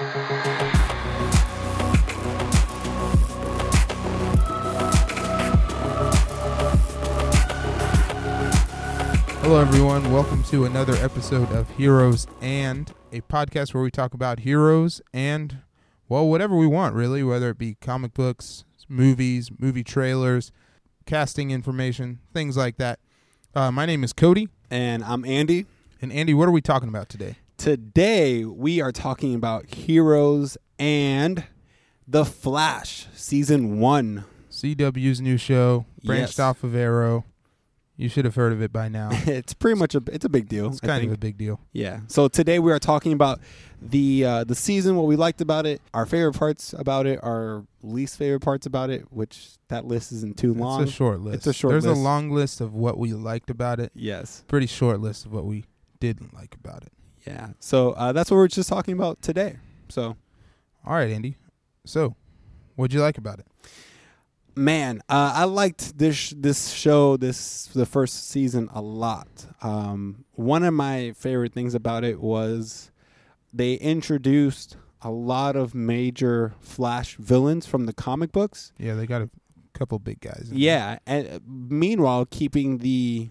Hello, everyone. Welcome to another episode of Heroes and, a podcast where we talk about heroes and, well, whatever we want, really, whether it be comic books, movies, movie trailers, casting information, things like that. Uh, my name is Cody. And I'm Andy. And, Andy, what are we talking about today? Today, we are talking about Heroes and The Flash, Season 1. CW's new show, branched Yes. off of Arrow. You should have heard of it by now. it's pretty much a it's a big deal. It's kind of a big deal. Yeah. So today we are talking about the uh, the season, what we liked about it, our favorite parts about it, our least favorite parts about it, which that list isn't too long. It's a short list. It's a short There's list. a long list of what we liked about it. yes. Pretty short list of what we didn't like about it. Yeah. So uh, that's what we're just talking about today. So All right, Andy. So, what'd you like about it? man, uh, I liked this this show, this the first season a lot. Um, one of my favorite things about it was they introduced a lot of major Flash villains from the comic books. Yeah, they got a couple big guys. in there. Yeah, and uh, meanwhile keeping the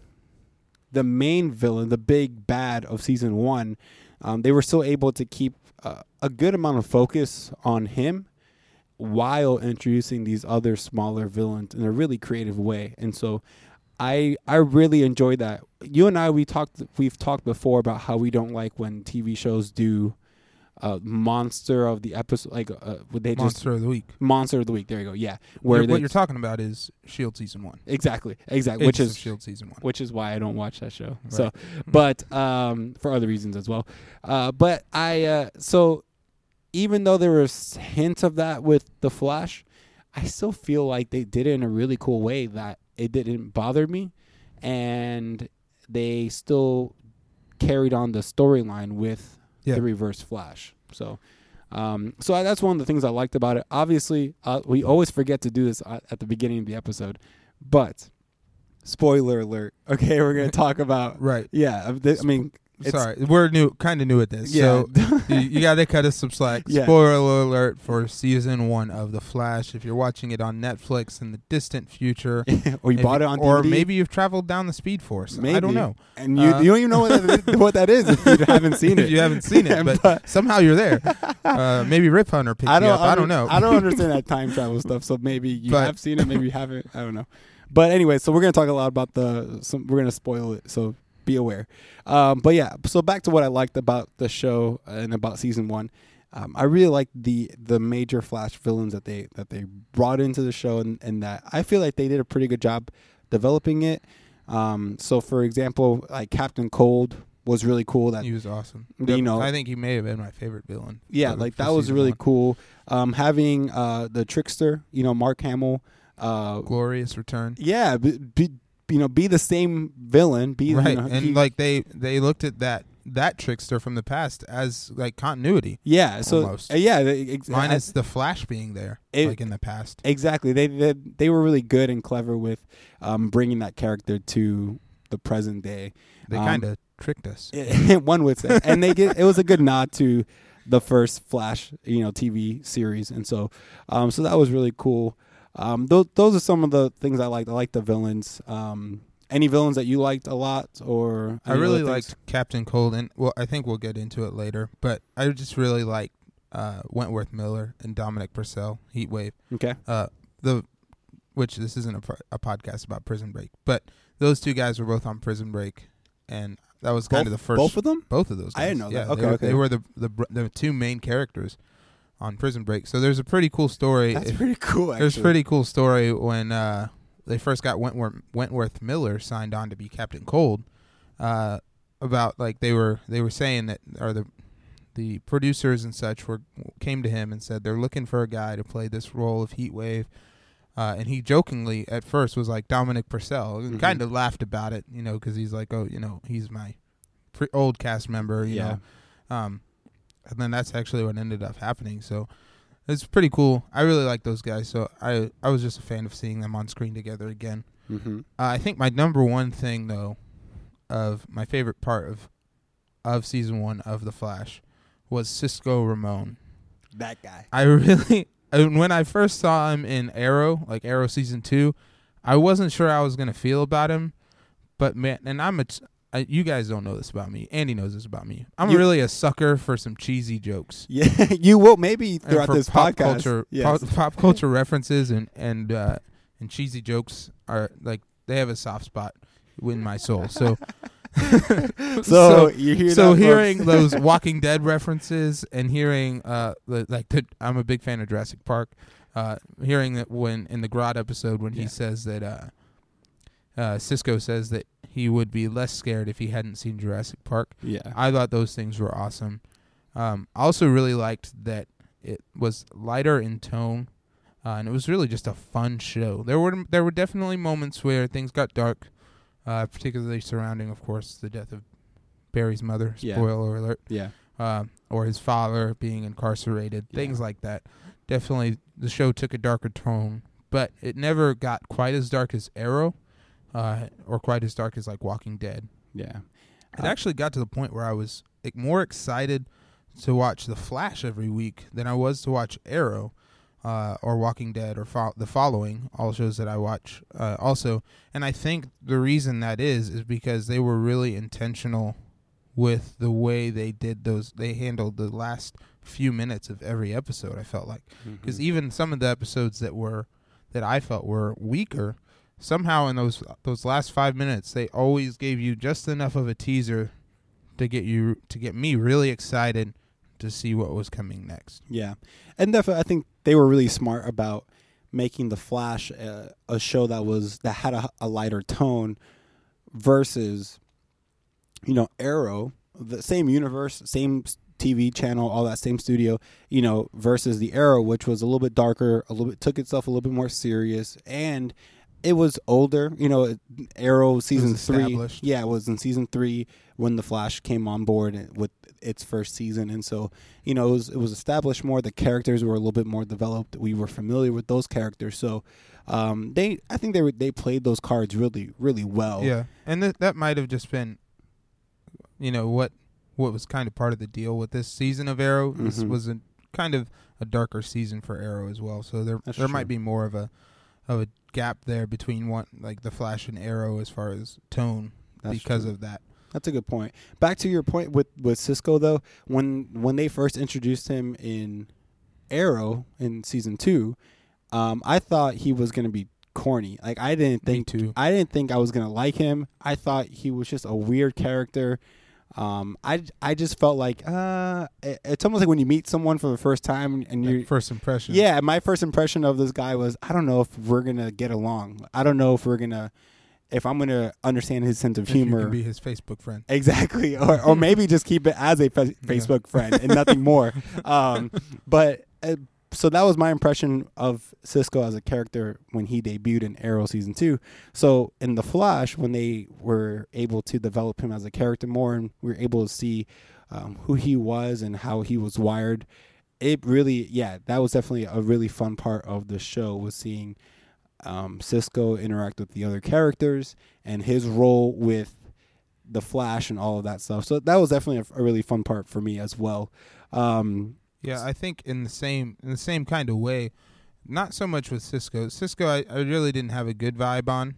the main villain, the big bad of season one, um, they were still able to keep uh, a good amount of focus on him while introducing these other smaller villains in a really creative way. And so I I really enjoyed that. You and I we talked we've talked before about how we don't like when TV shows do uh, monster of the episode like uh, would they just Monster of the Week. monster of the week. There you go. Yeah, where You're- what you're talking about is Shield season one. exactly exactly which is Shield season one. which is why I don't watch that show. Right. So, but um, for other reasons as well. Uh, but I uh, so even though there was hints of that with the Flash, I still feel like they did it in a really cool way that it didn't bother me, and they still carried on the storyline with Yeah. the Reverse Flash. So. Um, so I- that's one of the things I liked about it. Obviously, uh, we always forget to do this at at the beginning of the episode, but spoiler alert. Okay, we're gonna talk about Right. yeah. uh, I mean, it's, Sorry, we're new, kind of new at this. Yeah. So you, you got to cut us some slack. Yeah. Spoiler alert for season one of The Flash. If you're watching it on Netflix in the distant future, or you bought it on or DVD, maybe you've traveled down the Speed Force. Maybe. I don't know. and you uh, you don't even know what that, what that is if you haven't seen it. if you haven't seen it, but, somehow you're there. Uh, maybe Rip Hunter picked I don't. up. I don't know. I don't understand that time travel stuff. So maybe you But- have seen it, maybe you haven't. I don't know. But anyway, so we're gonna talk a lot about the. Some, we're gonna spoil it, so be aware. Um, but yeah, so back to what I liked about the show and about season one. Um, I really liked the the major Flash villains that they that they brought into the show, and, and that I feel like they did a pretty good job developing it. Um, so, for example, like Captain Cold was really cool. That He was awesome. You know- I think he may have been my favorite villain. yeah, like that was really one. cool. Um, having uh, the trickster, you know, Mark Hamill. Uh, Glorious return. yeah, be, be, you know, be the same villain. Be right you know, and he- like they they looked at that that trickster from the past as like continuity yeah. So almost. yeah, they- ex- minus the flash being there It- like in the past exactly. They, they they were really good and clever with um, bringing that character to the present day. they Um, kind of tricked us one would say, and they get it was a good nod to the first Flash, you know, TV series, and so, um, so that was really cool. Um, those those are some of the things I liked. I liked the villains. Um, any villains that you liked a lot, or i really liked captain cold and well i think we'll get into it later but i just really liked uh wentworth miller and dominic purcell heatwave Okay, uh the which this isn't a, a podcast about prison break but those two guys were both on prison break and that was kind both, of the first both of them. Both of those. Guys. I didn't know yeah, that. Okay, they okay. They were the, the the two main characters on Prison Break. So there's a pretty cool story. That's If- pretty cool. Actually. there's a pretty cool story when uh, they first got Wentworth Wentworth Miller signed on to be Captain Cold. Uh, about like they were they were saying that or the the producers and such were came to him and said they're looking for a guy to play this role of Heatwave. Uh, and he jokingly at first was like Dominic Purcell, Mhm. kind of laughed about it, you know, because he's like, oh, you know, he's my pre- old cast member, you Yeah. know. Um, and then that's actually what ended up happening. So it's pretty cool. I really like those guys. So I I was just a fan of seeing them on screen together again. Mm-hmm. Uh, I think my number one thing though, of my favorite part of of season one of The Flash, was Cisco Ramon. that guy. I really when I first saw him in Arrow, like Arrow season two, I wasn't sure I was gonna feel about him. But man, and I'm a t- I, you guys don't know this about me. Andy knows this about me. I'm You- really a sucker for some cheesy jokes. Yeah, you will maybe throughout this pop podcast. culture, Yes. pop, pop culture references and and uh, and cheesy jokes are like they have a soft spot in my soul. So, so, you hear so hearing those Walking Dead references and hearing uh the, like the, I'm a big fan of Jurassic Park. Uh, hearing that when in the Grodd episode when Yeah. he says that uh, uh, Cisco says that he would be less scared if he hadn't seen Jurassic Park. yeah, I thought those things were awesome. Um, I also really liked that it was lighter in tone, uh, and it was really just a fun show. There were there were definitely moments where things got dark, uh, particularly surrounding, of course, the death of Barry's mother. Yeah. Spoiler alert. yeah, Uh, or his father being incarcerated. Yeah. Things like that. Definitely, the show took a darker tone, but it never got quite as dark as Arrow, uh, or quite as dark as like Walking Dead. yeah. It actually got to the point where I was like, more excited to watch The Flash every week than I was to watch Arrow uh, or Walking Dead or fo- the following, all shows that I watch uh, also. And I think the reason that is is because they were really intentional with the way they did those. They handled the last few minutes of every episode. I felt like because Mhm. even some of the episodes that were that I felt were weaker, somehow in those those last five minutes, they always gave you just enough of a teaser to get you to get me really excited to see what was coming next. Yeah, and definitely, I think they were really smart about making the Flash uh, a show that was that had a, a lighter tone versus, you know, Arrow, the same universe, same TV channel, all that same studio, you know, versus the Arrow, which was a little bit darker, a little bit took itself a little bit more serious, and it was older. You know, Arrow season three, yeah, it was in season three when the Flash came on board with its first season, and so you know it was it was established more. The characters were a little bit more developed. We were familiar with those characters, so um, they I think they were, they played those cards really really well. Yeah, and th- that might have just been, you know, what what was kind of part of the deal with this season of Arrow. This Mhm. was a kind of a darker season for Arrow as well. So there That's there true. might be more of a of a gap there between one like the Flash and Arrow as far as tone That's because true. of that. That's a good point. Back to your point with with Cisco though, when when they first introduced him in Arrow in season two, um, I thought he was gonna be corny. Like I didn't think. I didn't think I was gonna like him. I thought he was just a weird character. Um, I I just felt like uh, it- it's almost like when you meet someone for the first time and you Like, first impression. yeah, my first impression of this guy was I don't know if we're gonna get along. I don't know if we're gonna if I'm gonna understand his sense of If you humor. can be his Facebook friend. Exactly, or or maybe just keep it as a fa- Facebook friend and nothing more. Um, but uh, so that was my impression of Cisco as a character when he debuted in Arrow season two. So in the Flash, when they were able to develop him as a character more, and we were able to see um, who he was and how he was wired, it really, yeah, that was definitely a really fun part of the show was seeing um, Cisco interact with the other characters and his role with the Flash and all of that stuff. So that was definitely a, a really fun part for me as well. Um, Yeah, I think in the same in the same kind of way. Not so much with Cisco. Cisco, I, I really didn't have a good vibe on.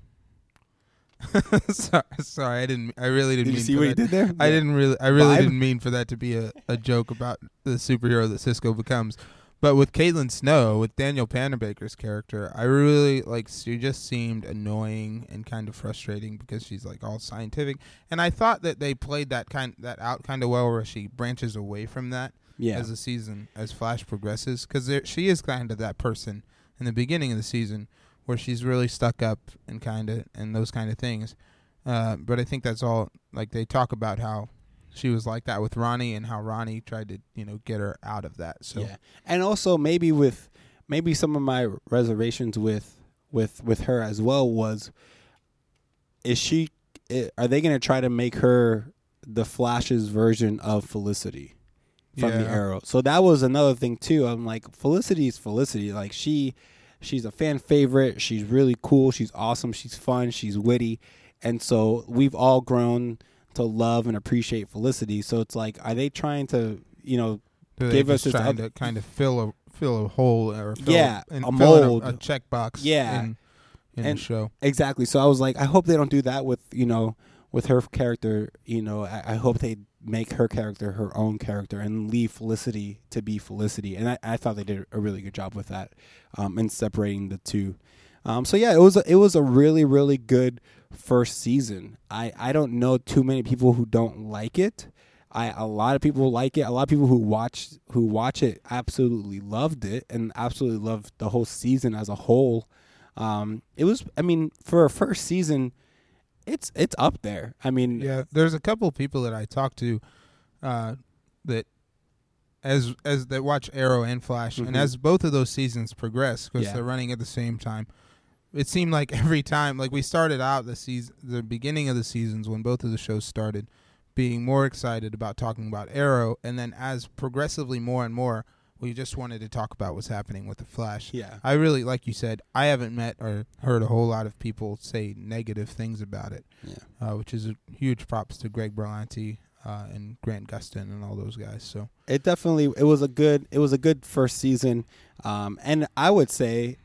sorry, sorry, I didn't. I really didn't did you mean see for what that. did there? I didn't really. I really Vibe? didn't mean for that to be a, a joke about the superhero that Cisco becomes. But with Caitlin Snow, with Danielle Panabaker's character, I really like. She just seemed annoying and kind of frustrating because she's like all scientific. And I thought that they played that kind that out kind of well, where she branches away from that Yeah, as the season as Flash progresses because she is kind of that person in the beginning of the season where she's really stuck up and kind of and those kind of things. Uh, but I think that's all like they talk about how she was like that with Ronnie and how Ronnie tried to you know get her out of that. So yeah, and also maybe with maybe some of my reservations with with with her as well was is she are they going to try to make her the Flash's version of Felicity? From the Arrow. So that was another thing too. I'm like Felicity is Felicity. Like she she's a fan favorite. She's really cool. She's awesome. She's fun. She's witty. And so we've all grown to love and appreciate Felicity. So it's like are they trying to, you know, So they're us this trying to kind of fill a fill a hole or fill Yeah, and a mold. a, a checkbox. Yeah. in, in And- the show. Exactly. So I was like, I hope they don't do that with you know with her character. You know, I, I hope they make her character her own character and leave Felicity to be Felicity. And I, I thought they did a really good job with that, um, in separating the two. Um, so yeah, it was a, it was a really really good first season. I I don't know too many people who don't like it. I a lot of people like it. A lot of people who watch who watch it absolutely loved it and absolutely loved the whole season as a whole. Um, it was, I mean, for a first season, it's it's up there. I mean, Yeah, there's a couple of people that I talked to uh, that as as that watch Arrow and Flash, Mhm. and as both of those seasons progress because Yeah. they're running at the same time. It seemed like every time, like we started out the season, the beginning of the seasons when both of the shows started, being more excited about talking about Arrow, and then as progressively more and more, we just wanted to talk about what's happening with the Flash. yeah, I really, like you said, I haven't met or heard a whole lot of people say negative things about it, yeah, uh, which is a huge props to Greg Berlanti uh, and Grant Gustin and all those guys. So it definitely it was a good it was a good first season, um, and I would say,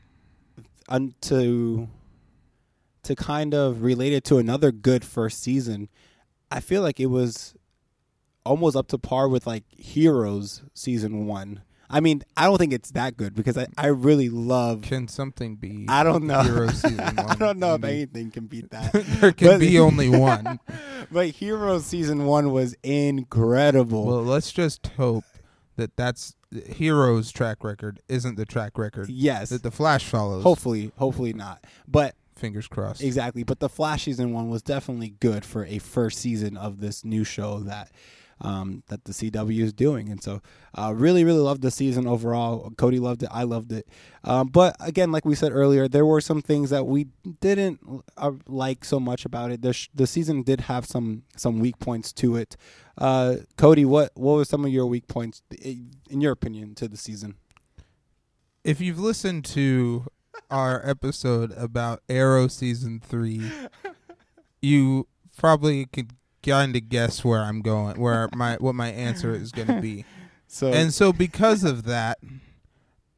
un, to to kind of relate it to another good first season, I feel like it was almost up to par with like Heroes season one. I mean, I don't think it's that good because I, mm. I really love. can something be? I don't know. Hero season one, I don't know if anything can beat that. there can But- be only one. but Heroes season one was incredible. Well, let's just hope that that's Hero's track record isn't the track record yes, that the Flash follows. hopefully, hopefully not. But Fingers crossed. exactly, but the Flash season one was definitely good for a first season of this new show that um, that the CW is doing, and so uh, really, really loved the season overall. Cody loved it, I loved it, um, but again, like we said earlier, there were some things that we didn't uh, like so much about it. The sh- the season did have some some weak points to it. Uh, Cody, what what were some of your weak points, in your opinion, to the season? if you've listened to our episode about Arrow season three, you probably could kind of guess where I'm going, where my what my answer is going to be. So And so because of that,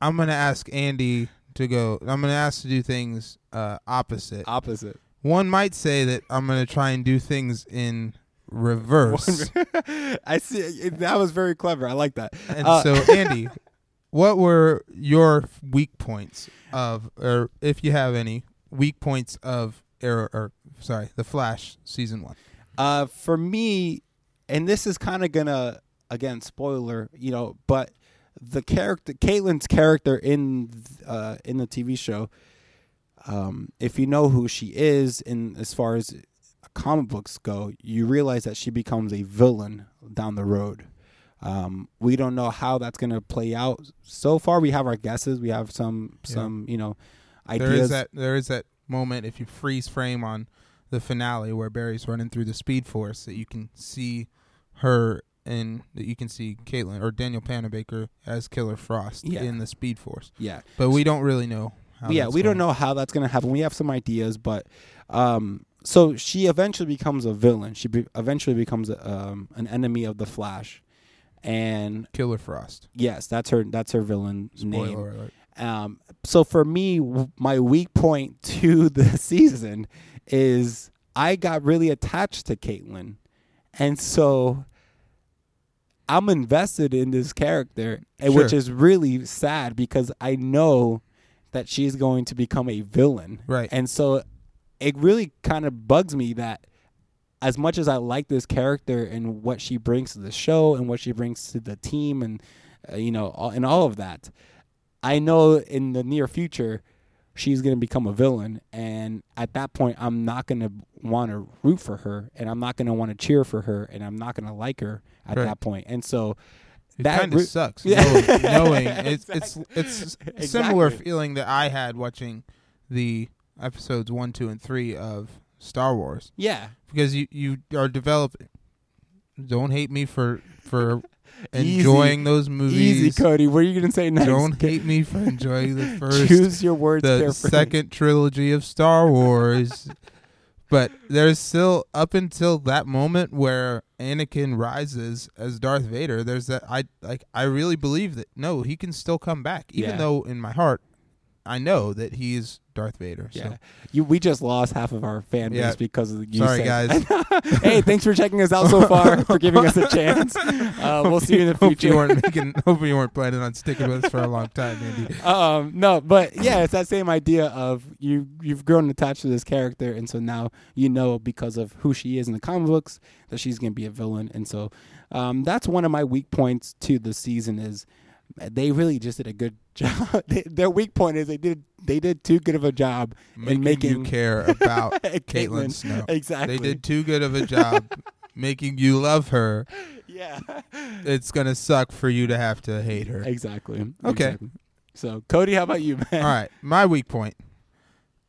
I'm going to ask Andy to go. I'm going to ask to do things uh, opposite. opposite. One might say that I'm going to try and do things in reverse. I see. That was very clever. I like that. And Uh, so, Andy, what were your weak points of, or if you have any weak points of Arrow, or sorry, the Flash season one? Uh, for me, and this is kind of gonna again spoiler, you know, but the character, Caitlin's character in uh in the TV show, um, if you know who she is, in as far as comic books go, you realize that she becomes a villain down the road. Um, we don't know how that's gonna play out. So far, we have our guesses. We have some Yeah. some you know ideas. There is that there is that moment if you freeze frame on the finale where Barry's running through the Speed Force that you can see her and that you can see Caitlin or Danielle Panabaker as Killer Frost Yeah. in the Speed Force, yeah, but we don't really know. How yeah, that's we don't going. know how that's going to happen. We have some ideas, but um, so she eventually becomes a villain. She be- eventually becomes a, um, an enemy of the Flash, and Killer Frost. yes, that's her. That's her villain name. Alert. Um, so for me, my weak point to the season is I got really attached to Caitlin, and so I'm invested in this character, and which is really sad because I know that she's going to become a villain, Right. and so it really kind of bugs me that as much as I like this character and what she brings to the show and what she brings to the team and uh, you know all, and all of that, I know in the near future she's going to become a villain and at that point I'm not going to want to root for her and I'm not going to want to cheer for her and I'm not going to like her at Right. that point. And so It that kind of re- sucks Yeah. knowing, knowing it's it's it's Exactly. similar feeling that I had watching the episodes one, two, and three of Star Wars yeah, because you you are developing. Don't hate me for for Easy. enjoying those movies. easy Cody, what are you going to say next? Don't hate me for enjoying the first, Choose your words the carefully. second trilogy of Star Wars. but there's still up until that moment where Anakin rises as Darth Vader. There's that I like. I really believe that no, he can still come back, even Yeah. though in my heart, I know that he's Darth Vader. Yeah, you. We just lost half of our fan base Yeah. because of you. Sorry, saying- guys. hey, thanks for checking us out so far, for giving us a chance. Uh, we'll see you in the Hope future. you weren't making. Hope you weren't planning on sticking with us for a long time, Andy. um, no, but yeah, it's that same idea of you. You've grown attached to this character, and so now you know because of who she is in the comic books that she's going to be a villain, and so um, that's one of my weak points to the season is they really just did a good job. They- Their weak point is they did they did too good of a job Making, in making you care about Caitlin. Caitlin Snow. Exactly. They did too good of a job making you love her. Yeah. It's gonna suck for you to have to hate her. Exactly. Okay. Exactly. So Cody, how about you, man? All right, my weak point.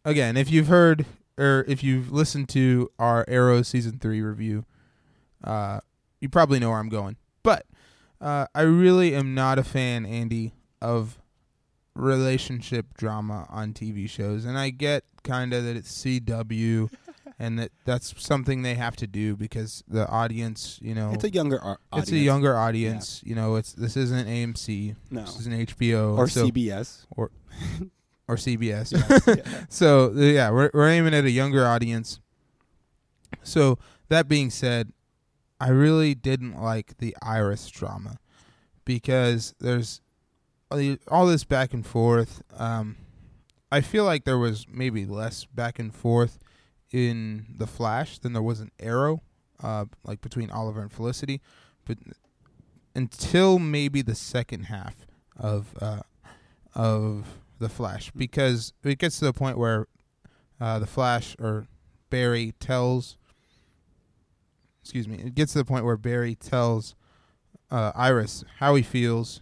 Again, if you've heard or if you've listened to our Arrow season three review, uh, you probably know where I'm going. But uh, I really am not a fan, Andy, of relationship drama on TV shows, and I get kind of that it's CW. And that that's something they have to do because the audience, you know, It's a younger ar- it's a audience. younger audience. You know, it's this isn't AMC, no this isn't HBO or so- CBS. or or CBS. Yes, yeah. So yeah, we're we're aiming at a younger audience. So that being said, I really didn't like the Iris drama because there's all this back and forth. Um, I feel like there was maybe less back and forth in the Flash than there was in Arrow, uh, like between Oliver and Felicity, but until maybe the second half of uh, of the Flash, because it gets to the point where uh, the Flash or Barry tells, excuse me, it gets to the point where Barry tells uh, Iris how he feels,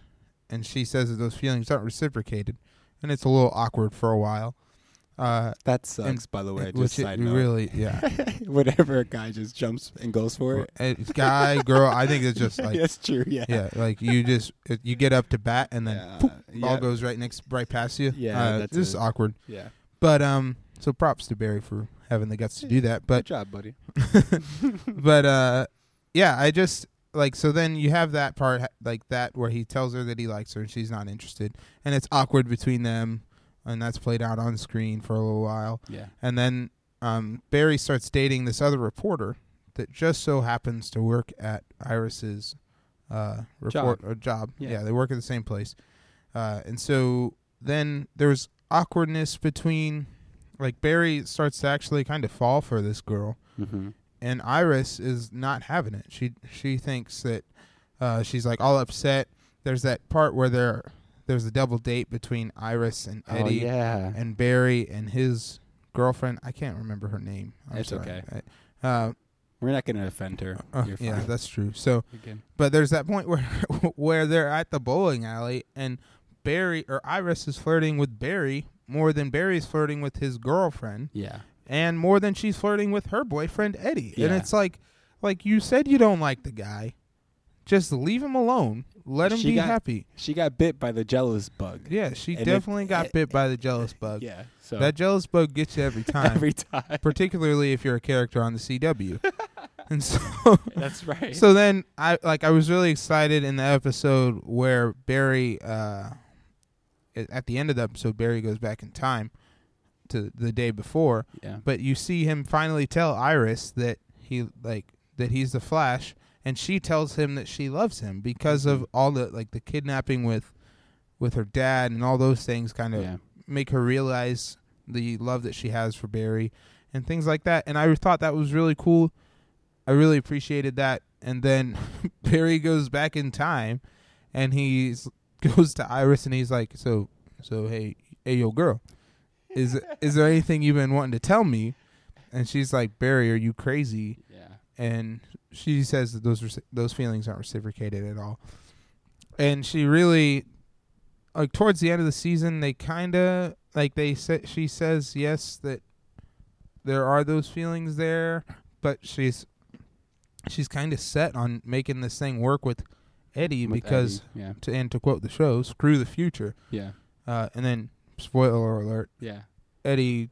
and she says that those feelings aren't reciprocated, and it's a little awkward for a while. Uh, That sucks, And- by the way. which Just it side note. really, yeah. Whatever a guy just jumps and goes for it. It's guy, girl. I think it's just like, That's true. Yeah. yeah, like you just you get up to bat and then Yeah, poop, yeah. ball goes right next, right past you. Yeah, uh, that's this is awkward. Yeah. But um, so props to Barry for having the guts to do that. But Good job, buddy. but uh, yeah, I just like so then you have that part like that where he tells her that he likes her and she's not interested, and it's awkward between them, and that's played out on screen for a little while, Yeah. and then um, Barry starts dating this other reporter that just so happens to work at Iris's uh, report or job. Yeah. Yeah. they work at the same place, uh, and so then there's awkwardness between like Barry starts to actually kind of fall for this girl Mm-hmm. and Iris is not having it. She she thinks that uh, she's like all upset. There's that part where there there's a double date between Iris and Oh Eddie yeah. and Barry and his girlfriend. I can't remember her name. I'm It's sorry. okay. I- Uh, We're not gonna offend her. uh, You're yeah, that's true. So, You're but there's that point where where they're at the bowling alley and Barry or Iris is flirting with Barry more than Barry's flirting with his girlfriend Yeah. and more than she's flirting with her boyfriend Eddie. And it's like like you said you don't like the guy. Just leave him alone. Let him She be got- happy. She got bit by the jealous bug. Yeah, she And definitely got eh, bit by the jealous bug. Yeah. So That jealous bug gets you every time. every time. particularly if you're a character on the CW. and so That's right. so then I like I was really excited in the episode where Barry uh at the end of the episode Barry goes back in time to the day before yeah. but you see him finally tell Iris that he like that he's the Flash, and she tells him that she loves him because of Mhm. all the like the kidnapping with with her dad and all those things kind of Yeah. make her realize the love that she has for Barry and things like that. And I thought that was really cool. I really appreciated that. And then Barry goes back in time, and he goes to Iris and he's like, "So, so hey, hey, yo, girl, is is there anything you've been wanting to tell me?" And she's like, "Barry, are you crazy?" Yeah. and she says that those reci- those feelings aren't reciprocated at all. And she really, like towards the end of the season, they kind of like they said she says yes that there are those feelings there, but she's she's kind of set on making this thing work with Eddie With because Eddie. yeah. to and to quote the show, screw the future. Yeah. Uh, and then spoiler alert, Yeah. Eddie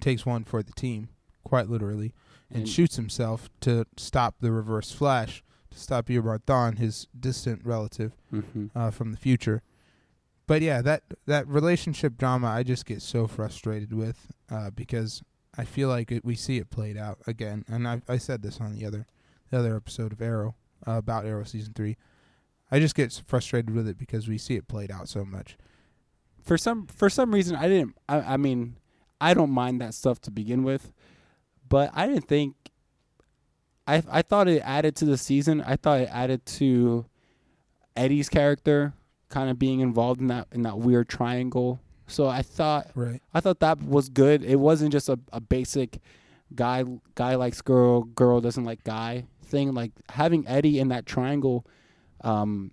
takes one for the team quite literally, and, And- shoots himself to stop the Reverse Flash, to stop Eobard his distant relative Mm-hmm. uh, from the future. But yeah, that that relationship drama I just get so frustrated with uh, because I feel like it, we see it played out again, and I I said this on the other the other episode of Arrow uh, about Arrow season three. I just get frustrated with it because we see it played out so much. For some for some reason, I didn't. I, I mean, I don't mind that stuff to begin with, but I didn't think. I I thought it added to the season. I thought it added to Eddie's character kind of being involved in that in that weird triangle. So I thought Right. I thought that was good. It wasn't just a, a basic guy guy likes girl, girl doesn't like guy thing. Like having Eddie in that triangle, um,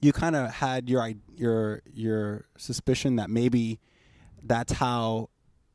you kind of had your your your suspicion that maybe that's how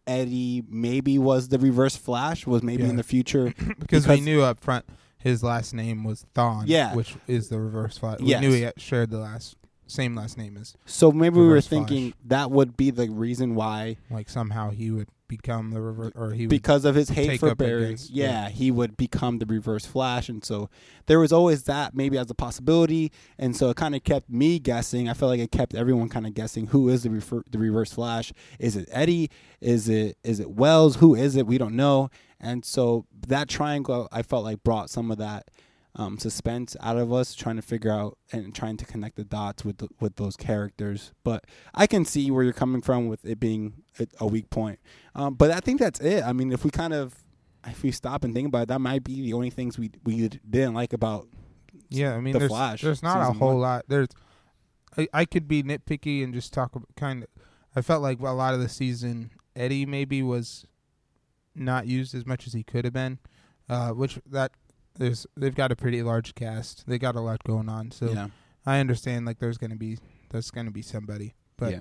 Eddie maybe was the Reverse Flash was maybe Yeah. in the future. because, we knew up front his last name was Thawne, Yeah. which is the Reverse Flash. Yes. We knew he shared the last same last name as So maybe we were thinking Flash. that would be the reason why like somehow he would become the reverse or he would because of his hate for Barry, against- yeah, yeah. he would become the Reverse Flash, and so there was always that maybe as a possibility, and so it kind of kept me guessing. I felt like it kept everyone kind of guessing who is the refer- the Reverse Flash? Is it Eddie? Is it is it Wells? Who is it? We don't know, and so that triangle I felt like brought some of that. Um, suspense out of us trying to figure out and trying to connect the dots with the, with those characters, but I can see where you're coming from with it being a, a weak point. Um, but I think that's it. I mean, if we kind of if we stop and think about it, that might be the only things we we didn't like about. Yeah, I mean, The there's, Flash, there's not a whole one. lot. There's, I, I could be nitpicky and just talk about kind of. I felt like a lot of the season, Eddie maybe was not used as much as he could have been, uh, which that there's they've got a pretty large cast. They got a lot going on, so yeah, I understand like there's gonna be there's gonna be somebody, but yeah,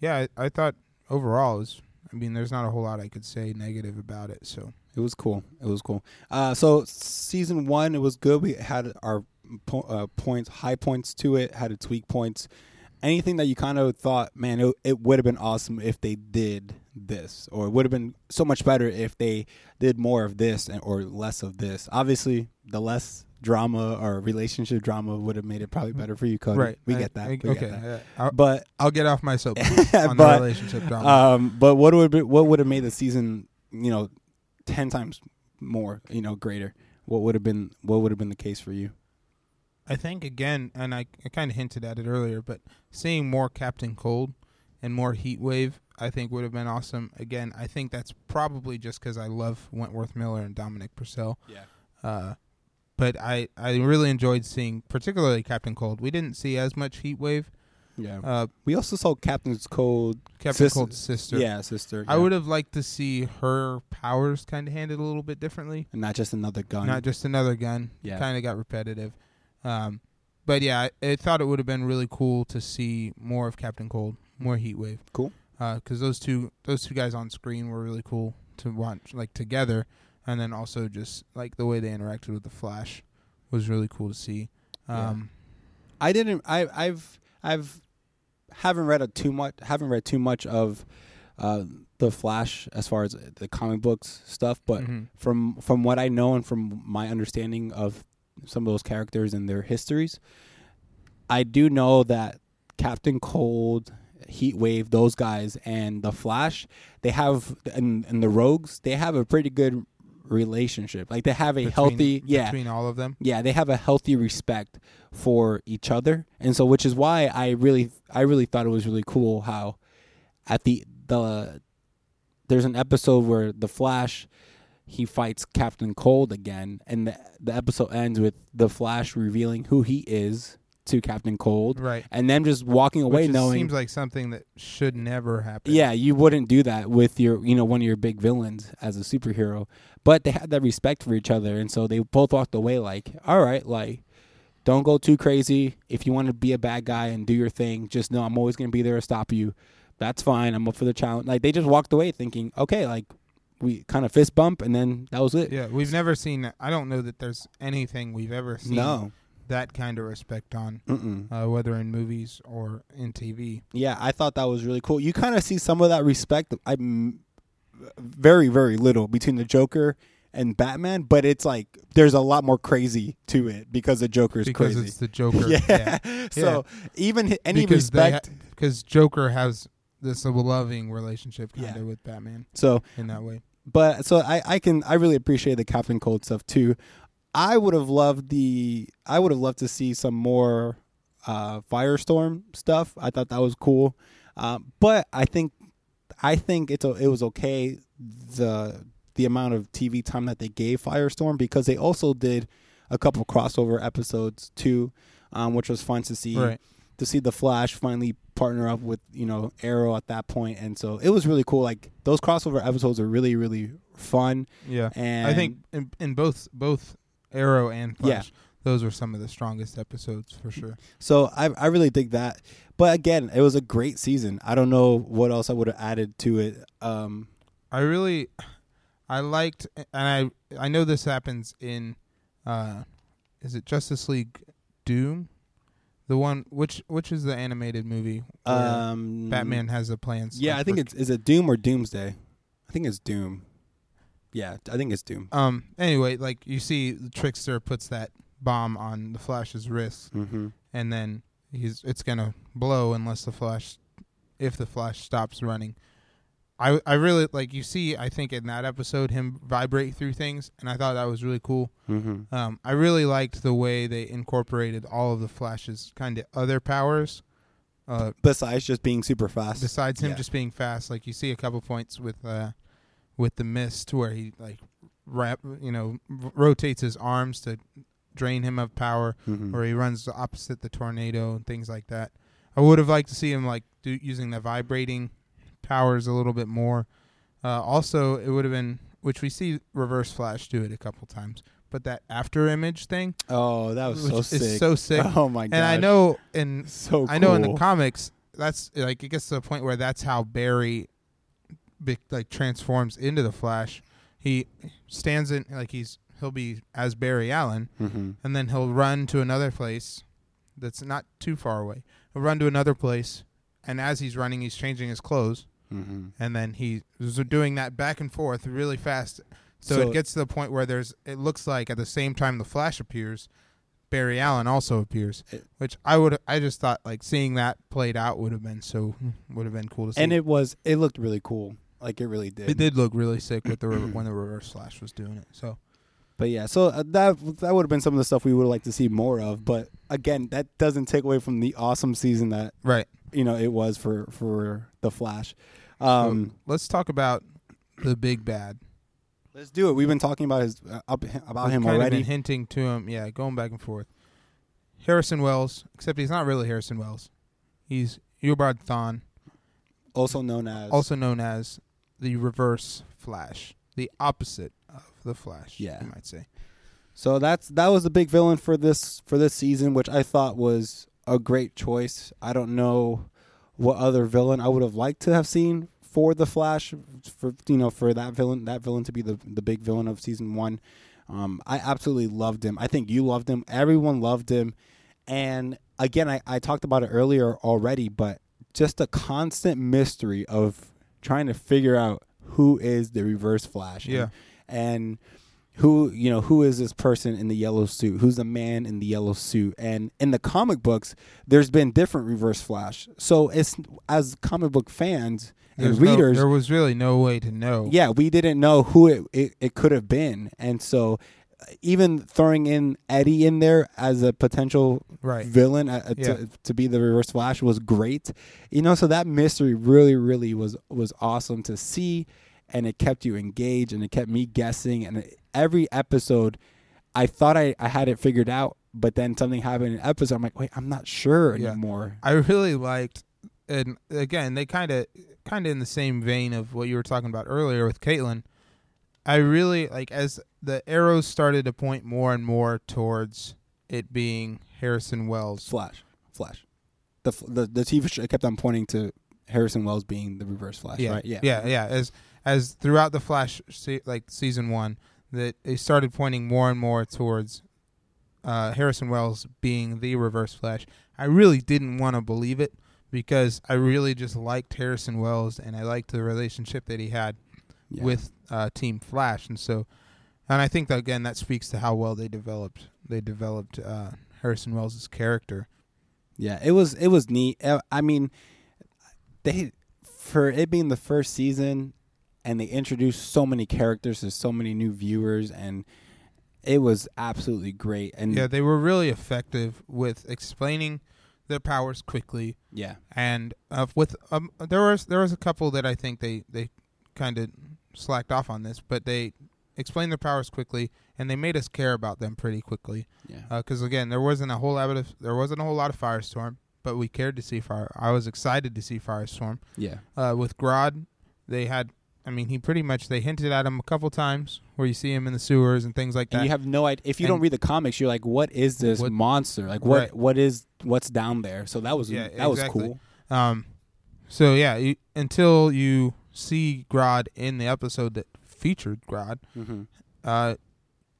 yeah, I, I thought overall was. I mean, there's not a whole lot I could say negative about it. So it was cool. It was cool. Uh, so season one, it was good. We had our po- uh, points, high points to it. Had its weak points. Anything that you kind of thought, man, it, it would have been awesome if they did this, or it would have been so much better if they did more of this and, or less of this. Obviously, the less drama or relationship drama would have made it probably better for you, Cody. right, we I- get that. I- we get okay, that. yeah, I'll, But I'll get off my soapbox on the but relationship drama. um, but what would be, what would have made the season you know ten times more you know greater? What would have been what would have been the case for you? I think again, and I, I kind of hinted at it earlier, but seeing more Captain Cold and more Heat Wave, I think would have been awesome. Again, I think that's probably just because I love Wentworth Miller and Dominic Purcell. Yeah. Uh, but I, I really enjoyed seeing, particularly Captain Cold. We didn't see as much Heat Wave. Yeah. Uh, we also saw Captain's Cold. Captain Sister- Cold's sister. Yeah, sister. I would have liked to see her powers kind of handled a little bit differently. and not just another gun. Not just another gun. Yeah. Kind of got repetitive. Um, but yeah, I, I thought it would have been really cool to see more of Captain Cold, more Heat Wave. Cool. Because those two those two guys on screen were really cool to watch, like together, and then also just like the way they interacted with the Flash was really cool to see. Yeah. Um, I didn't. I I've I've haven't read a too much. Haven't read too much of uh, the Flash as far as the comic books stuff, but mhm. from from what I know and from my understanding of some of those characters and their histories, I do know that Captain Cold, Heat Wave, those guys, and the Flash, they have and, and the Rogues, they have a pretty good relationship. Like they have a Between- healthy, yeah, between all of them. yeah, they have a healthy respect for each other, and so which is why I really, I really thought it was really cool how at the the there's an episode where the Flash he fights Captain Cold again, and the the episode ends with the Flash revealing who he is to Captain Cold, Right. and them just walking away Which knowing. seems like something that should never happen. yeah, you wouldn't do that with your, you know, one of your big villains as a superhero. But they had that respect for each other, and so they both walked away like, all right, like, don't go too crazy. If you want to be a bad guy and do your thing, just know I'm always gonna be there to stop you. That's fine. I'm up for the challenge. Like they just walked away thinking, okay, like we kind of fist bump, and then that was it. Yeah, we've never seen. I don't know that there's anything we've ever seen No. That kind of respect on, uh, whether in movies or in TV. Yeah, I thought that was really cool. You kind of see some of that respect. I m- very very little between the Joker and Batman, but it's like there's a lot more crazy to it because the Joker's because crazy. it's the Joker. yeah. So even any because respect. ha- because Joker has this loving relationship kind of Yeah. with Batman so in that way. but so I, I can I really appreciate the Captain Cold stuff too. I would have loved the I would have loved to see some more uh, Firestorm stuff. I thought that was cool, uh, but I think I think it's a, it was okay the the amount of TV time that they gave Firestorm because they also did a couple crossover episodes too, um, which was fun to see Right. to see the Flash finally partner up with you know Arrow at that point, and so it was really cool. Like those crossover episodes are really really fun, Yeah. and I think in, in both both Arrow and Yeah. Flash, those were some of the strongest episodes for sure. so. I I really dig that. But again, it was a great season. I don't know what else I would have added to it. Um, I really, I liked, and I I know this happens in, uh, is it Justice League Doom, the one which which is the animated movie where um, Batman has the plans. Yeah, I think it's is it Doom or Doomsday. I think it's Doom. Yeah, I think it's Doom. um. Anyway, like you see, the Trickster puts that bomb on the Flash's wrist, Mm-hmm. and then he's it's gonna blow unless the Flash, if the Flash stops running. I I really like you see. I think in that episode him vibrate through things, and I thought that was really cool. Mm-hmm. Um, I really liked the way they incorporated all of the Flash's kind of other powers. Uh, Besides just being super fast. besides him Yeah. just being fast, like you see a couple points with uh, with the mist where he like wrap, you know, r- rotates his arms to drain him of power, Mhm. or he runs opposite the tornado and things like that. I would have liked to see him like do using the vibrating powers a little bit more. Uh, also, it would have been which we see Reverse Flash do it a couple times, but that after image thing, Oh, that was so sick. so sick. Oh my god! and I know in so I know in the comics that's like it gets to the point where that's how Barry be, like transforms into the Flash. He stands in like he's he'll be as Barry Allen, Mhm. and then he'll run to another place that's not too far away. He'll run to another place, and as he's running, he's changing his clothes, Mhm. and then he's doing that back and forth really fast. So, So- it gets to the point where there's it looks like at the same time the Flash appears, Barry Allen also appears, It- which I would I just thought like seeing that played out would have been so would have been cool to see. And it was it looked really cool. Like it really did. it did look really sick with the re- when the Reverse Flash was doing it. So But yeah, so uh, that that would have been some of the stuff we would like to see more of. But again, that doesn't take away from the awesome season that right, you know it was for for the Flash. so Um, let's talk about the big bad. let's do it. We've been talking about his uh, up, about We've him already. Hinting to him, yeah, going back and forth. Harrison Wells, except he's not really Harrison Wells. He's Eobard Thawne, also known as also known as the Reverse Flash, the opposite of the Flash. Yeah. you might say. So that's that was the big villain for this for this season, which I thought was a great choice. I don't know what other villain I would have liked to have seen for the Flash, for you know for that villain that villain to be the the big villain of season one. Um, I absolutely loved him. I think you loved him. Everyone loved him. And again, I, I talked about it earlier already, but just a constant mystery of trying to figure out who is the Reverse Flash. And- Yeah. and who you know who is this person in the yellow suit who's the man in the yellow suit and in the comic books there's been different reverse flash so it's as comic book fans and There's no- readers there was really no way to know. yeah we didn't know who it, it, it could have been and so even throwing in eddie in there as a potential right. villain uh, uh, Yeah. to, to be the reverse flash was great you know so that mystery really really was was awesome to see and it kept you engaged and it kept me guessing and it- every episode i thought I, I had it figured out but then something happened in an episode i'm like wait i'm not sure Yeah. anymore I really liked, and again, they kind of, kind of in the same vein of what you were talking about earlier with Caitlin. I really like as the arrows started to point more and more towards it being Harrison Wells. flash flash the the, the tv show kept on pointing to harrison wells being the reverse flash yeah, right yeah yeah, yeah. As as throughout the Flash, se- like season one, that they started pointing more and more towards uh, Harrison Wells being the Reverse Flash. I really didn't want to believe it because I really just liked Harrison Wells and I liked the relationship that he had Yeah. with uh, Team Flash, and so, and I think that again that speaks to how well they developed they developed uh, Harrison Wells' character. Yeah, it was it was neat. Uh, I mean, they for it being the first season, and they introduced so many characters to so many new viewers, and it was absolutely great. And Yeah, they were really effective with explaining their powers quickly, yeah, and uh, with um, there was there was a couple that I think they they kind of slacked off on this, but they explained their powers quickly, and they made us care about them pretty quickly. yeah, Because again, there wasn't a whole lot of there wasn't a whole lot of Firestorm, but we cared to see Fire. I was excited to see Firestorm. yeah, Uh, with Grodd, they had. I mean, he pretty much they hinted at him a couple times where you see him in the sewers and things like that. and you have no idea if you And- don't read the comics. You're like, what is this What- monster? Like, what Right. what is what's down there? So that was Yeah, that exactly. was cool. Um, so yeah, you, until you see Grodd in the episode that featured Grodd, Mm-hmm. uh,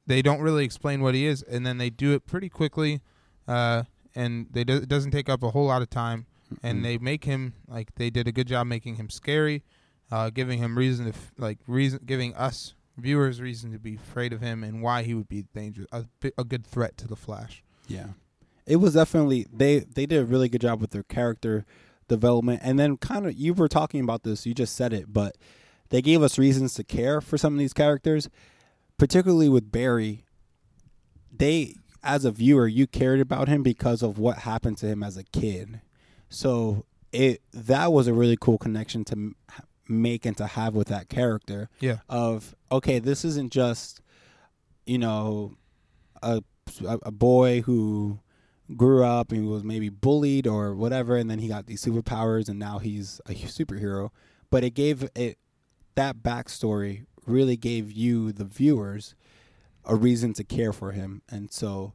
they don't really explain what he is, and then they do it pretty quickly, uh, and they do, it doesn't take up a whole lot of time, and they make him like they did a good job making him scary, uh, giving him reason to f- like reason giving us viewers reason to be afraid of him and why he would be dangerous a, a good threat to the Flash. Yeah, it was definitely they they did a really good job with their character development, and then kind of you were talking about this, you just said it, but they gave us reasons to care for some of these characters, particularly with Barry. They, as a viewer, you cared about him because of what happened to him as a kid, so it that was a really cool connection to make and to have with that character Yeah, of okay, this isn't just you know a a boy who grew up and was maybe bullied or whatever, and then he got these superpowers and now he's a superhero. But it gave it that backstory really gave you the viewers a reason to care for him, and so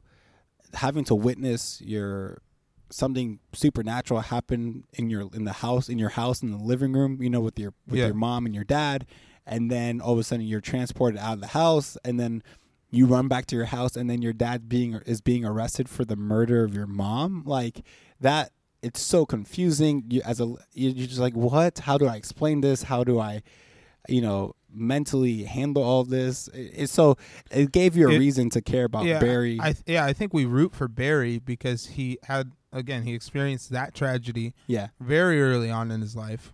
having to witness your something supernatural happen in your in the house in your house in the living room you know with your with Yeah. your mom and your dad and then all of a sudden you're transported out of the house and then you run back to your house and then your dad being is being arrested for the murder of your mom? Like that it's so confusing. You as a you- you're just like what? How do i explain this? How do i you know mentally handle all this? It's so it gave you a It- reason to care about yeah, barry. I th- yeah, I think we root for Barry because he had again he experienced that tragedy yeah. very early on in his life,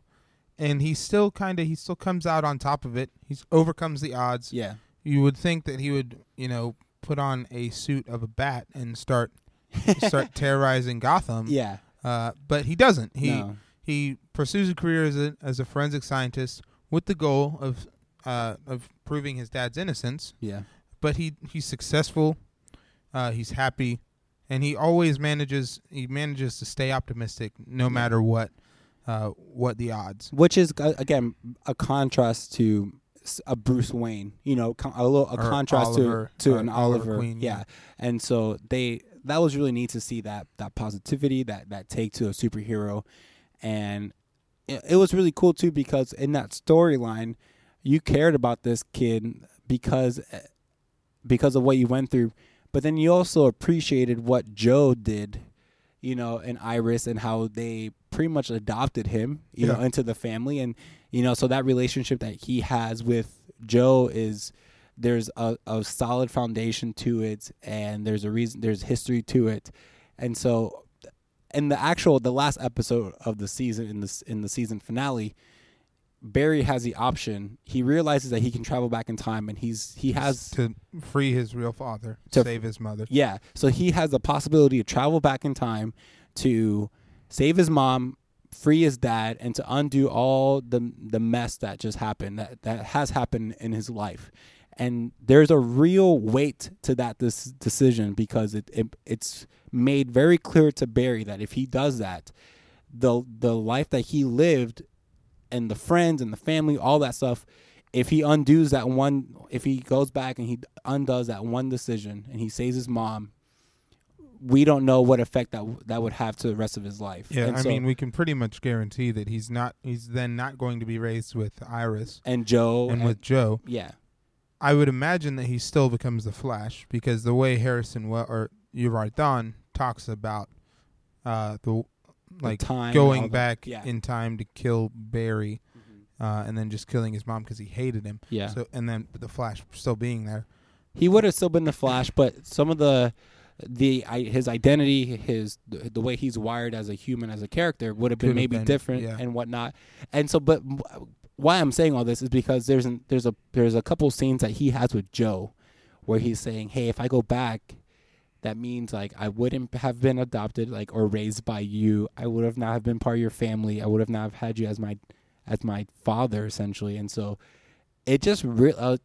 and he still kind of he still comes out on top of it. He's overcomes the odds. yeah You would think that he would you know put on a suit of a bat and start start terrorizing Gotham. yeah Uh, but he doesn't. He no. he pursues a career as a as a forensic scientist with the goal of uh, of proving his dad's innocence yeah but he he's successful. Uh, he's happy, and he always manages he manages to stay optimistic no matter what uh, what the odds. which is uh, again a contrast to a Bruce Wayne, you know, a little a Or contrast Oliver- to to or an Oliver Oliver, Queen, yeah. yeah. And so they that was really neat to see that that positivity that that take to a superhero, and it, it was really cool too because in that storyline, you cared about this kid because eh, because of what you went through, but then you also appreciated what Joe did, you know, and Iris and how they pretty much adopted him, you know, into the family, and you know, so that relationship that he has with Joe is there's a, a solid foundation to it, and there's a reason, there's history to it, and so in the actual the last episode of the season in this in the season finale. Barry has the option. He realizes that he can travel back in time, and he's he has to free his real father, To- save his mother. yeah. So he has the possibility to travel back in time to save his mom, free his dad, and to undo all the the mess that just happened that that has happened in his life. And there's a real weight to that this decision because it, it it's made very clear to Barry that if he does that, the the life that he lived and the friends and the family, all that stuff, if he undoes that one, if he goes back and he undoes that one decision and he saves his mom, we don't know what effect that that would have to the rest of his life. Yeah, and I so- mean, we can pretty much guarantee that he's not. He's then not going to be raised with Iris and Joe and with Joe. yeah, I would imagine that he still becomes the Flash because the way Harrison well or right, Thawne talks about uh, the the like time going back yeah. in time to kill Barry. Mhm. uh, and then just killing his mom because he hated him. Yeah. So and then the Flash still being there. he would have still been the Flash, but some of the the I, his identity, his the, the way he's wired as a human, as a character, would have been Could have maybe been, different yeah. and whatnot. And so, but why I'm saying all this is because there's an, there's a there's a couple scenes that he has with Joe, where he's saying, "Hey, if I go back." That means like I wouldn't have been adopted, like or raised by you. I would have not have been part of your family. I would have not have had you as my, as my father essentially. And so, it just re- uh,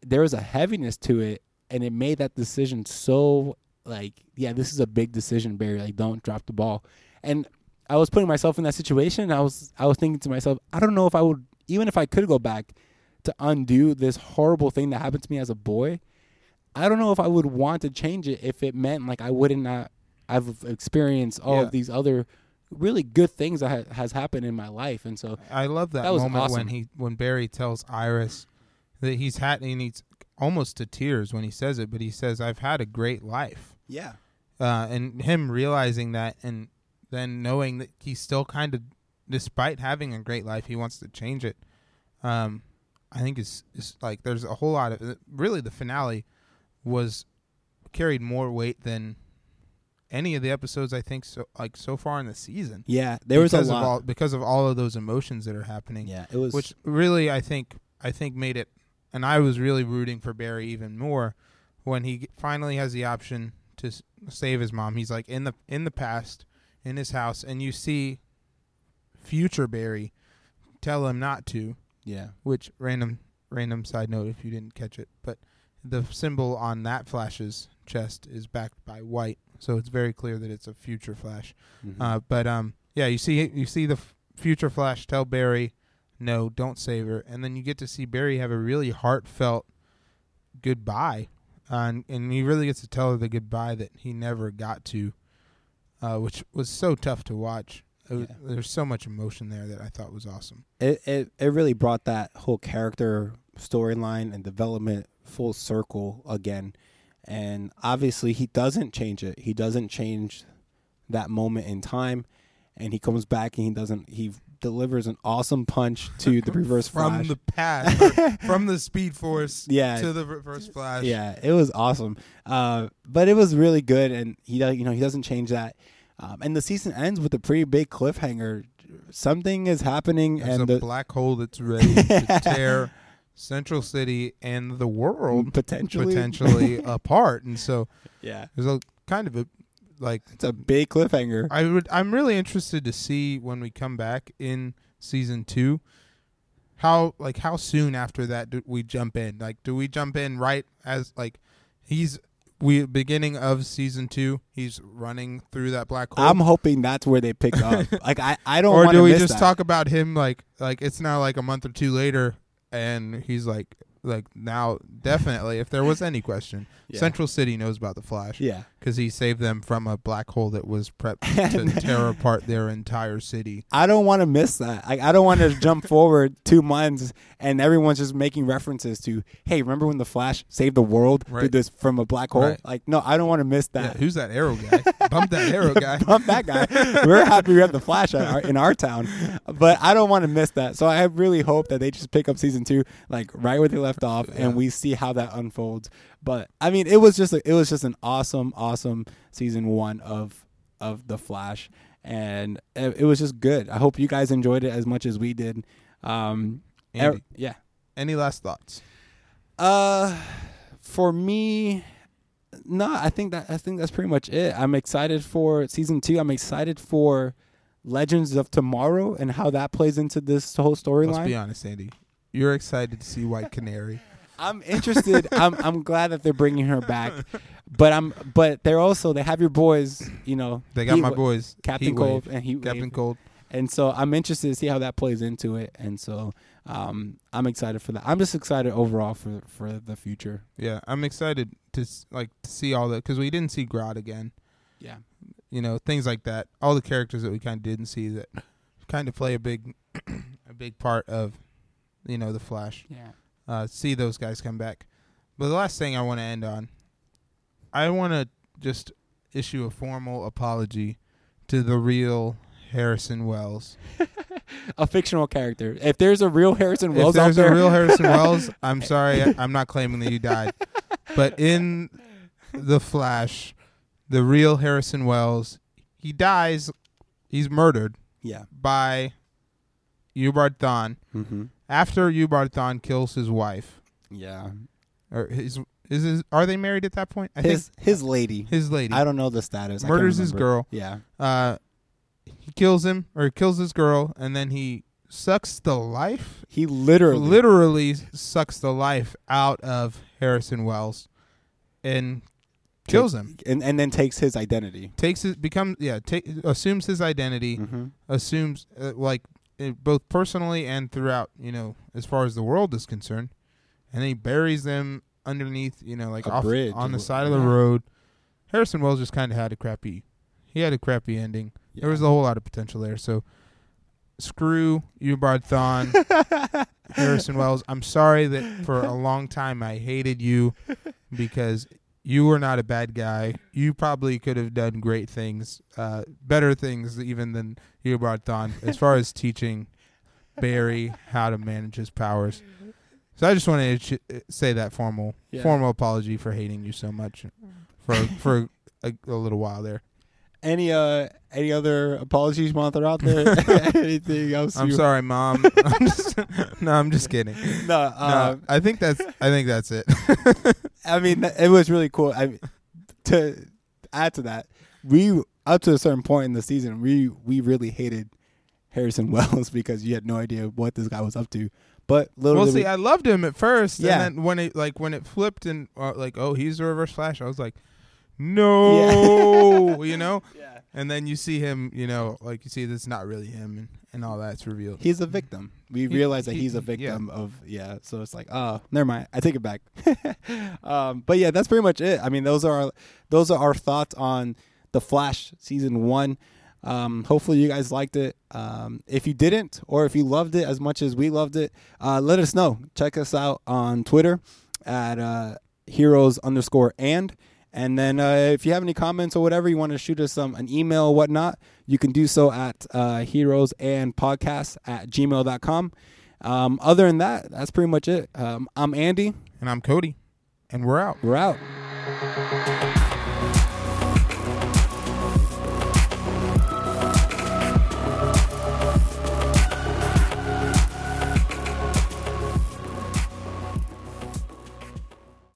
there was a heaviness to it and it made that decision so like yeah this is a big decision barry like don't drop the ball and i was putting myself in that situation and i was i was thinking to myself i don't know if i would even if i could go back to undo this horrible thing that happened to me as a boy i don't know if i would want to change it if it meant like i wouldn't not i've experienced all Yeah. of these other really good things that ha- has happened in my life and so I love that, That moment awesome. when he when Barry tells Iris that he's had and he's almost to tears when he says it, but he says, "I've had a great life," yeah uh, and him realizing that, and then knowing that he's still kind of, despite having a great life, he wants to change it. Um, I think is is like there's a whole lot of really the finale was carried more weight than any of the episodes I think so like so far in the season. yeah there was a lot of all because of all of those emotions that are happening yeah it was which really I think I think made it and I was really rooting for Barry even more when he finally has the option to save his mom. He's like in the in the past in his house and you see future Barry tell him not to. Yeah. Which random random side note if you didn't catch it but the symbol on that flash's chest is backed by white so it's very clear that it's a future flash. Mhm. uh, but um, yeah, you see, you see the f- future Flash tell Barry, "No, don't save her," and then you get to see Barry have a really heartfelt goodbye, uh, and and he really gets to tell her the goodbye that he never got to, uh, which was so tough to watch. Yeah. There's so much emotion there that I thought was awesome. it, it it really brought that whole character storyline and development full circle again. And obviously he doesn't change it. He doesn't change that moment in time and he comes back and he doesn't he delivers an awesome punch to the reverse from flash. the past, from the Speed Force yeah. to the reverse Flash. Yeah, it was awesome. Uh, but it was really good, and he does, you know, he doesn't change that. Um, and the season ends with a pretty big cliffhanger. Something is happening, There's and a the, black hole that's ready to tear Central City and the world potentially, potentially apart, and so yeah, there's a kind of a like it's a big cliffhanger. I would I'm really interested to see when we come back in season two how like how soon after that do we jump in like do we jump in right as like he's we beginning of season two he's running through that black hole I'm hoping that's where they pick up. like I, I don't or do we just that. talk about him like like it's now like a month or two later and he's like like now definitely if there was any question Yeah. central city knows about the flash Yeah, because he saved them from a black hole that was prepped to tear apart their entire city I don't want to miss that. Like I don't want to jump forward two months and everyone's just making references to, hey, remember when the Flash saved the world Right. this from a black hole? Right. Like, no, I don't want to miss yeah, that. who's that arrow guy bump that arrow guy Bump that guy. We're happy we have the Flash at our, in our town, but I don't want to miss that. So I really hope that they just pick up season two like right where they left off, Yeah. and we see how that unfolds. But I mean, it was just a, it was just an awesome, awesome season one of of the Flash, and it, it was just good. I hope you guys enjoyed it as much as we did. Um, Andy, er- yeah. any last thoughts Uh, for me, no, I think that I think that's pretty much it. I'm excited for season two. I'm excited for Legends of Tomorrow and how that plays into this whole storyline. let's be honest andy you're excited to see white canary I'm interested. I'm I'm glad that they're bringing her back, but I'm but they're also they have your boys. You know, they got my boys Captain Cold and Heat captain cold And so I'm interested to see how that plays into it. And so um, I'm excited for that. I'm just excited overall for for the future. yeah i'm excited to s- like to see all that because we didn't see Grodd again Yeah. you know things like that all the characters that we kind of didn't see that kind of play a big a big part of you know the flash Yeah. uh, see those guys come back but the last thing i want to end on i want to just issue a formal apology to the real harrison wells a fictional character. If there's a real Harrison Wells out there's there, a real Harrison Wells, I'm sorry, I'm not claiming that you died. But in the Flash, the real Harrison Wells, he dies. He's murdered yeah, by Thawne mm-hmm. after Thawne kills his wife. yeah. Or his is his, are they married at that point? I His think his lady. his lady. I don't know the status. Murders his girl. Yeah, Uh, he kills him or he kills his girl, and then he sucks the life, he literally, literally sucks the life out of Harrison Wells, and kills takes- him. and and then takes his identity. Takes his becomes yeah, take assumes his identity, Mm-hmm. assumes uh, like both personally and throughout, you know, as far as the world is concerned, and then he buries them underneath, you know, like A off bridge on the side of the road. Harrison Wells just kind of had a crappy, he had a crappy ending. There was a whole lot of potential there. So screw Eobard Thawne, Harrison Wells. I'm sorry that for a long time I hated you because you were not a bad guy. You probably could have done great things, uh, better things even than Eobard Thawne as far as teaching Barry how to manage his powers. So I just wanted to ch- say that formal Yeah. formal apology for hating you so much for for a, a little while there. Any uh any other apologies you want to out there? Anything else? I'm you- sorry, mom. I'm just, no, I'm just kidding. No, No, uh, I think that's I think that's it. I mean it was really cool. I to add to that, we up to a certain point in the season, we we really hated Harrison Wells because you had no idea what this guy was up to. But little well, see, we- I loved him at first, Yeah. and then when it like when it flipped and uh, like, oh, he's a reverse flash, I was like, no, you know. yeah. And then you see him, you know, like you see that's not really him, and, and all that's revealed. he's a victim. We He- realize that he- he's a yeah. victim of yeah. So it's like, oh, never mind. I take it back. um, but yeah, that's pretty much it. I mean, those are our, those are our thoughts on the Flash season one. Um, hopefully you guys liked it. Um, if you didn't, or if you loved it as much as we loved it, uh, let us know. Check us out on Twitter at uh, heroes underscore and. And then uh, if you have any comments or whatever, you want to shoot us um, an email or whatnot, you can do so at uh, heroes and podcast at gmail.com. Um, other than that, that's pretty much it. Um, I'm Andy. And I'm Cody, and we're out. We're out.